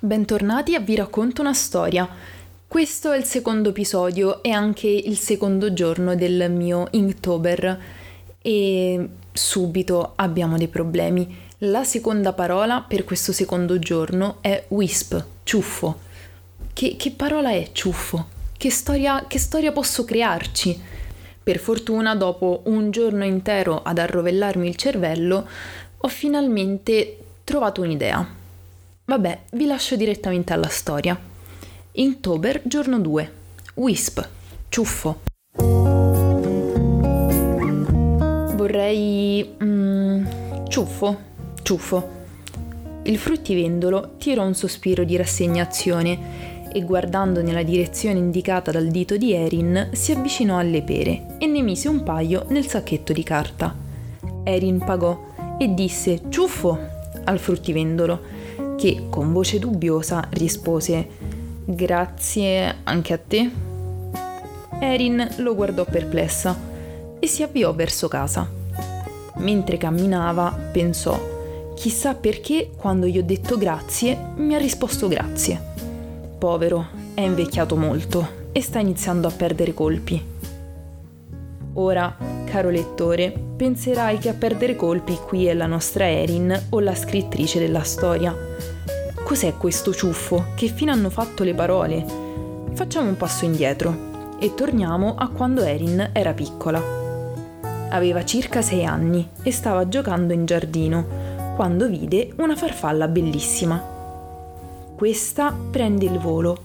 bentornati a Vi racconto una storia. Questo è il secondo episodio e anche il secondo giorno del mio Inktober e subito abbiamo dei problemi. La seconda parola per questo secondo giorno è wisp, ciuffo. Che, che parola è ciuffo? Che storia, che storia posso crearci? Per fortuna, dopo un giorno intero ad arrovellarmi il cervello, ho finalmente trovato un'idea. Vabbè, vi lascio direttamente alla storia. Inktober, giorno 2. Wisp, ciuffo. Vorrei... Mm, ciuffo, ciuffo. Il fruttivendolo tirò un sospiro di rassegnazione e guardando nella direzione indicata dal dito di Erin si avvicinò alle pere e ne mise un paio nel sacchetto di carta. Erin pagò e disse ciuffo al fruttivendolo che con voce dubbiosa rispose Grazie anche a te. Erin lo guardò perplessa e si avviò verso casa. Mentre camminava pensò Chissà perché quando gli ho detto grazie mi ha risposto grazie. Povero, è invecchiato molto e sta iniziando a perdere colpi. Ora, caro lettore, penserai che a perdere colpi qui è la nostra Erin o la scrittrice della storia. Cos'è questo ciuffo? Che fine hanno fatto le parole? Facciamo un passo indietro e torniamo a quando Erin era piccola. Aveva circa sei anni e stava giocando in giardino quando vide una farfalla bellissima. Questa prende il volo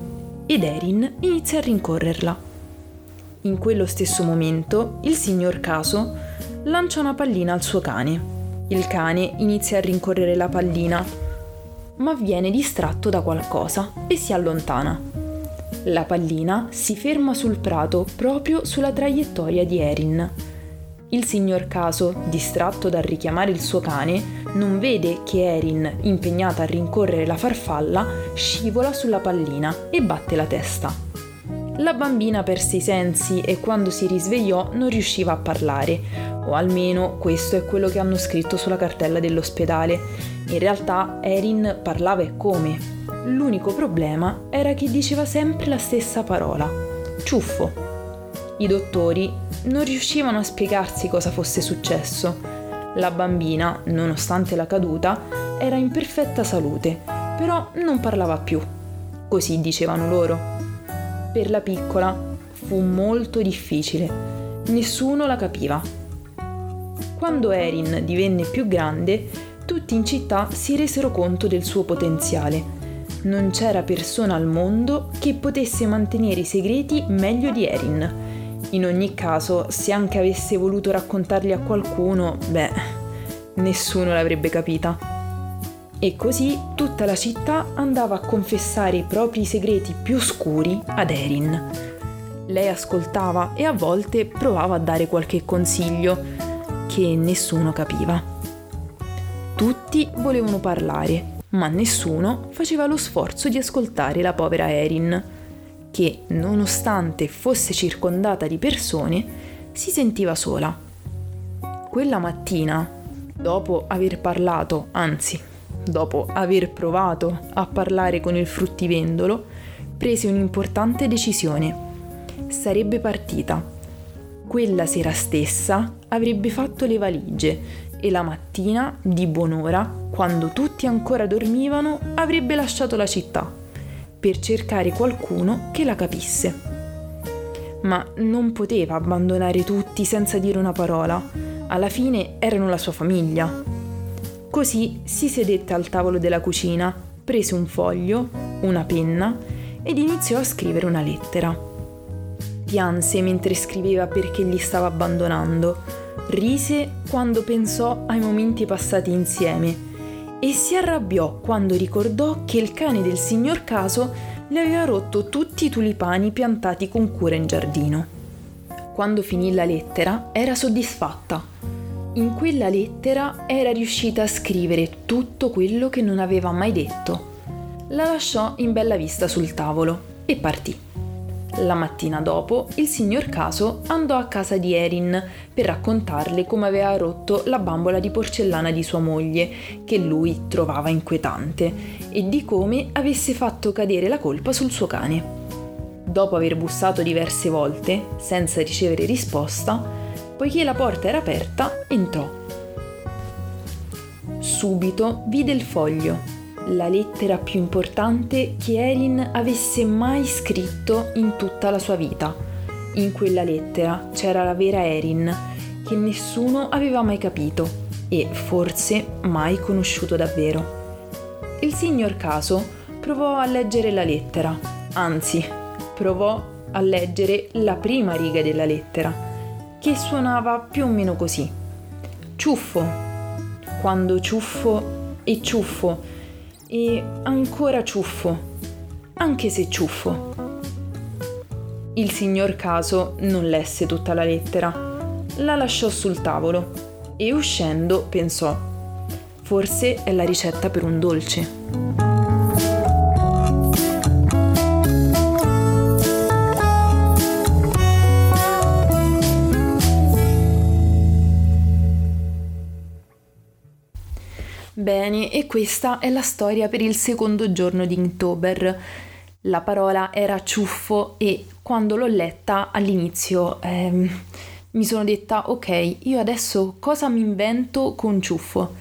ed Erin inizia a rincorrerla. In quello stesso momento il signor Caso lancia una pallina al suo cane. Il cane inizia a rincorrere la pallina, ma viene distratto da qualcosa e si allontana. La pallina si ferma sul prato proprio sulla traiettoria di Erin. Il signor Caso, distratto dal richiamare il suo cane, non vede che Erin, impegnata a rincorrere la farfalla, scivola sulla pallina e batte la testa. La bambina perse i sensi e quando si risvegliò non riusciva a parlare, o almeno questo è quello che hanno scritto sulla cartella dell'ospedale. In realtà Erin parlava e come. L'unico problema era che diceva sempre la stessa parola, ciuffo. I dottori non riuscivano a spiegarsi cosa fosse successo. La bambina, nonostante la caduta, era in perfetta salute, però non parlava più. Così dicevano loro. Per la piccola fu molto difficile, nessuno la capiva. Quando Erin divenne più grande, tutti in città si resero conto del suo potenziale. Non c'era persona al mondo che potesse mantenere i segreti meglio di Erin. In ogni caso, se anche avesse voluto raccontarli a qualcuno, beh, nessuno l'avrebbe capita. E così tutta la città andava a confessare i propri segreti più oscuri ad Erin. Lei ascoltava e a volte provava a dare qualche consiglio che nessuno capiva. Tutti volevano parlare, ma nessuno faceva lo sforzo di ascoltare la povera Erin, che, nonostante fosse circondata di persone, si sentiva sola. Quella mattina, dopo aver parlato, anzi dopo aver provato a parlare con il fruttivendolo, prese un'importante decisione. Sarebbe partita. Quella sera stessa avrebbe fatto le valigie e la mattina, di buon'ora, quando tutti ancora dormivano, avrebbe lasciato la città per cercare qualcuno che la capisse. Ma non poteva abbandonare tutti senza dire una parola. Alla fine erano la sua famiglia, Così si sedette al tavolo della cucina, prese un foglio, una penna ed iniziò a scrivere una lettera. Pianse mentre scriveva perché li stava abbandonando, rise quando pensò ai momenti passati insieme e si arrabbiò quando ricordò che il cane del signor Caso le aveva rotto tutti i tulipani piantati con cura in giardino. Quando finì la lettera era soddisfatta in quella lettera era riuscita a scrivere tutto quello che non aveva mai detto. La lasciò in bella vista sul tavolo e partì. La mattina dopo, il signor Caso andò a casa di Erin per raccontarle come aveva rotto la bambola di porcellana di sua moglie, che lui trovava inquietante, e di come avesse fatto cadere la colpa sul suo cane. Dopo aver bussato diverse volte, senza ricevere risposta, poiché la porta era aperta, entrò. Subito vide il foglio la lettera più importante che Erin avesse mai scritto in tutta la sua vita. In quella lettera c'era la vera Erin, che nessuno aveva mai capito e forse mai conosciuto davvero. Il signor Caso provò a leggere la lettera, anzi, provò a leggere la prima riga della lettera, che suonava più o meno così. Ciuffo. Quando ciuffo e ciuffo e ancora ciuffo, anche se ciuffo. Il signor Caso non lesse tutta la lettera, la lasciò sul tavolo e uscendo pensò, forse è la ricetta per un dolce. Bene, e questa è la storia per il secondo giorno di Inktober. La parola era ciuffo e quando l'ho letta all'inizio ehm, mi sono detta ok, io adesso cosa mi invento con ciuffo?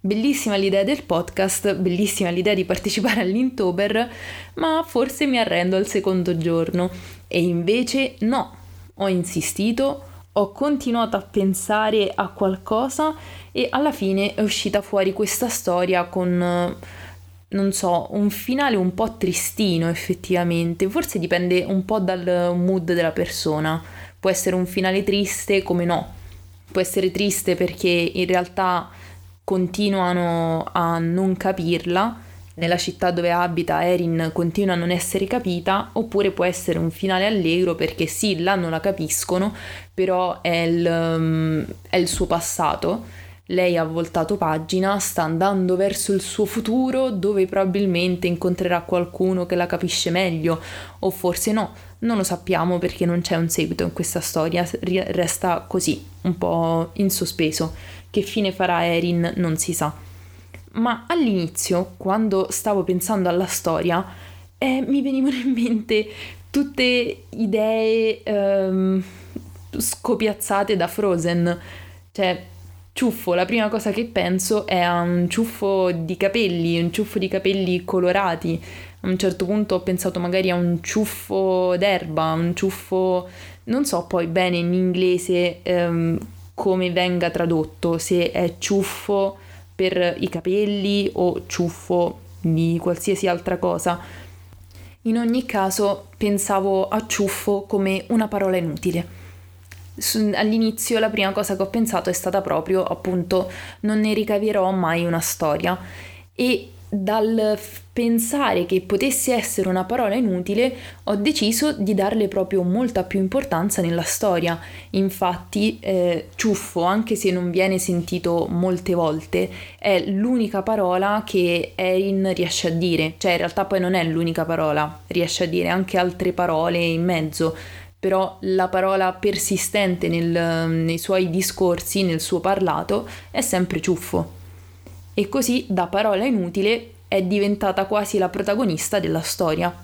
Bellissima l'idea del podcast, bellissima l'idea di partecipare all'Intober, ma forse mi arrendo al secondo giorno. E invece no, ho insistito, ho continuato a pensare a qualcosa e alla fine è uscita fuori questa storia con non so, un finale un po' tristino effettivamente, forse dipende un po' dal mood della persona, può essere un finale triste come no, può essere triste perché in realtà continuano a non capirla nella città dove abita Erin continua a non essere capita, oppure può essere un finale allegro perché sì, là non la capiscono, però è il, um, è il suo passato. Lei ha voltato pagina, sta andando verso il suo futuro dove probabilmente incontrerà qualcuno che la capisce meglio, o forse no, non lo sappiamo perché non c'è un seguito in questa storia, resta così, un po' in sospeso. Che fine farà Erin non si sa ma all'inizio, quando stavo pensando alla storia, eh, mi venivano in mente tutte idee ehm, scopiazzate da Frozen. Cioè, ciuffo, la prima cosa che penso è a un ciuffo di capelli, un ciuffo di capelli colorati. A un certo punto ho pensato magari a un ciuffo d'erba, un ciuffo... non so poi bene in inglese ehm, come venga tradotto, se è ciuffo per i capelli o ciuffo di qualsiasi altra cosa. In ogni caso pensavo a ciuffo come una parola inutile. All'inizio la prima cosa che ho pensato è stata proprio appunto non ne ricaverò mai una storia e dal pensare che potesse essere una parola inutile, ho deciso di darle proprio molta più importanza nella storia. Infatti, eh, ciuffo, anche se non viene sentito molte volte, è l'unica parola che Erin riesce a dire. Cioè, in realtà poi non è l'unica parola, riesce a dire anche altre parole in mezzo. Però la parola persistente nel, nei suoi discorsi, nel suo parlato, è sempre ciuffo e così da parola inutile è diventata quasi la protagonista della storia.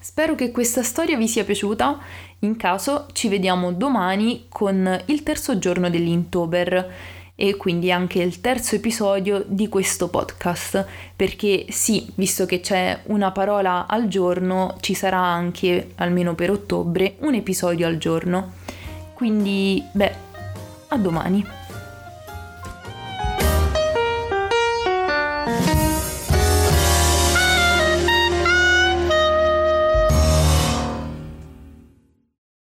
Spero che questa storia vi sia piaciuta, in caso ci vediamo domani con il terzo giorno dell'Intober e quindi anche il terzo episodio di questo podcast, perché sì, visto che c'è una parola al giorno, ci sarà anche, almeno per ottobre, un episodio al giorno. Quindi, beh, a domani.